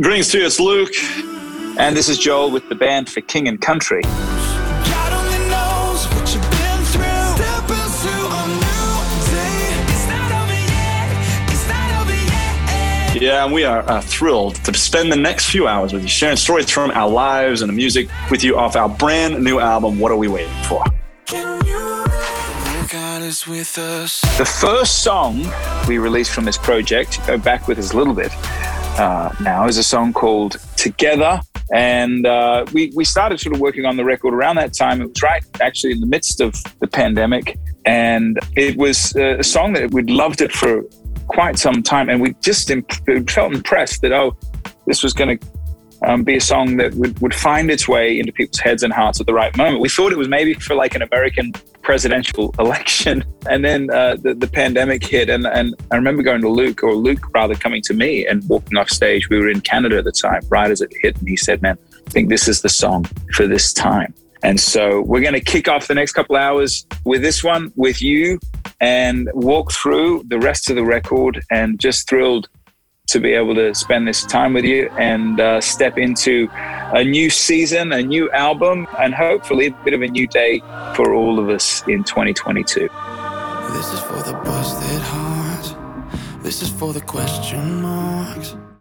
Greetings to you, it's Luke. And this is Joel with the band for King and Country. God only knows what you've been through. Step into a new day. It's not over yet. It's not over yet. Yeah, and we are uh, thrilled to spend the next few hours with you, sharing stories from our lives and the music with you off our brand new album, What Are We Waiting For? Can you? God is with us. The first song we released from this project, go back with us a little bit uh, now, is a song called Together. And uh, we, we started sort of working on the record around that time. It was right actually in the midst of the pandemic. And it was uh, a song that we'd loved it for quite some time. And we just imp- felt impressed that, oh, this was going to um, be a song that would, would find its way into people's heads and hearts at the right moment. We thought it was maybe for like an American presidential election. And then uh, the, the pandemic hit. And, and I remember going to Luke, or Luke rather coming to me and walking off stage. We were in Canada at the time, right as it hit. And he said, Man, I think this is the song for this time. And so we're going to kick off the next couple hours with this one with you and walk through the rest of the record and just thrilled to be able to spend this time with you and uh, step into a new season, a new album, and hopefully a bit of a new day for all of us in 2022. This is for the busted hearts. This is for the question marks.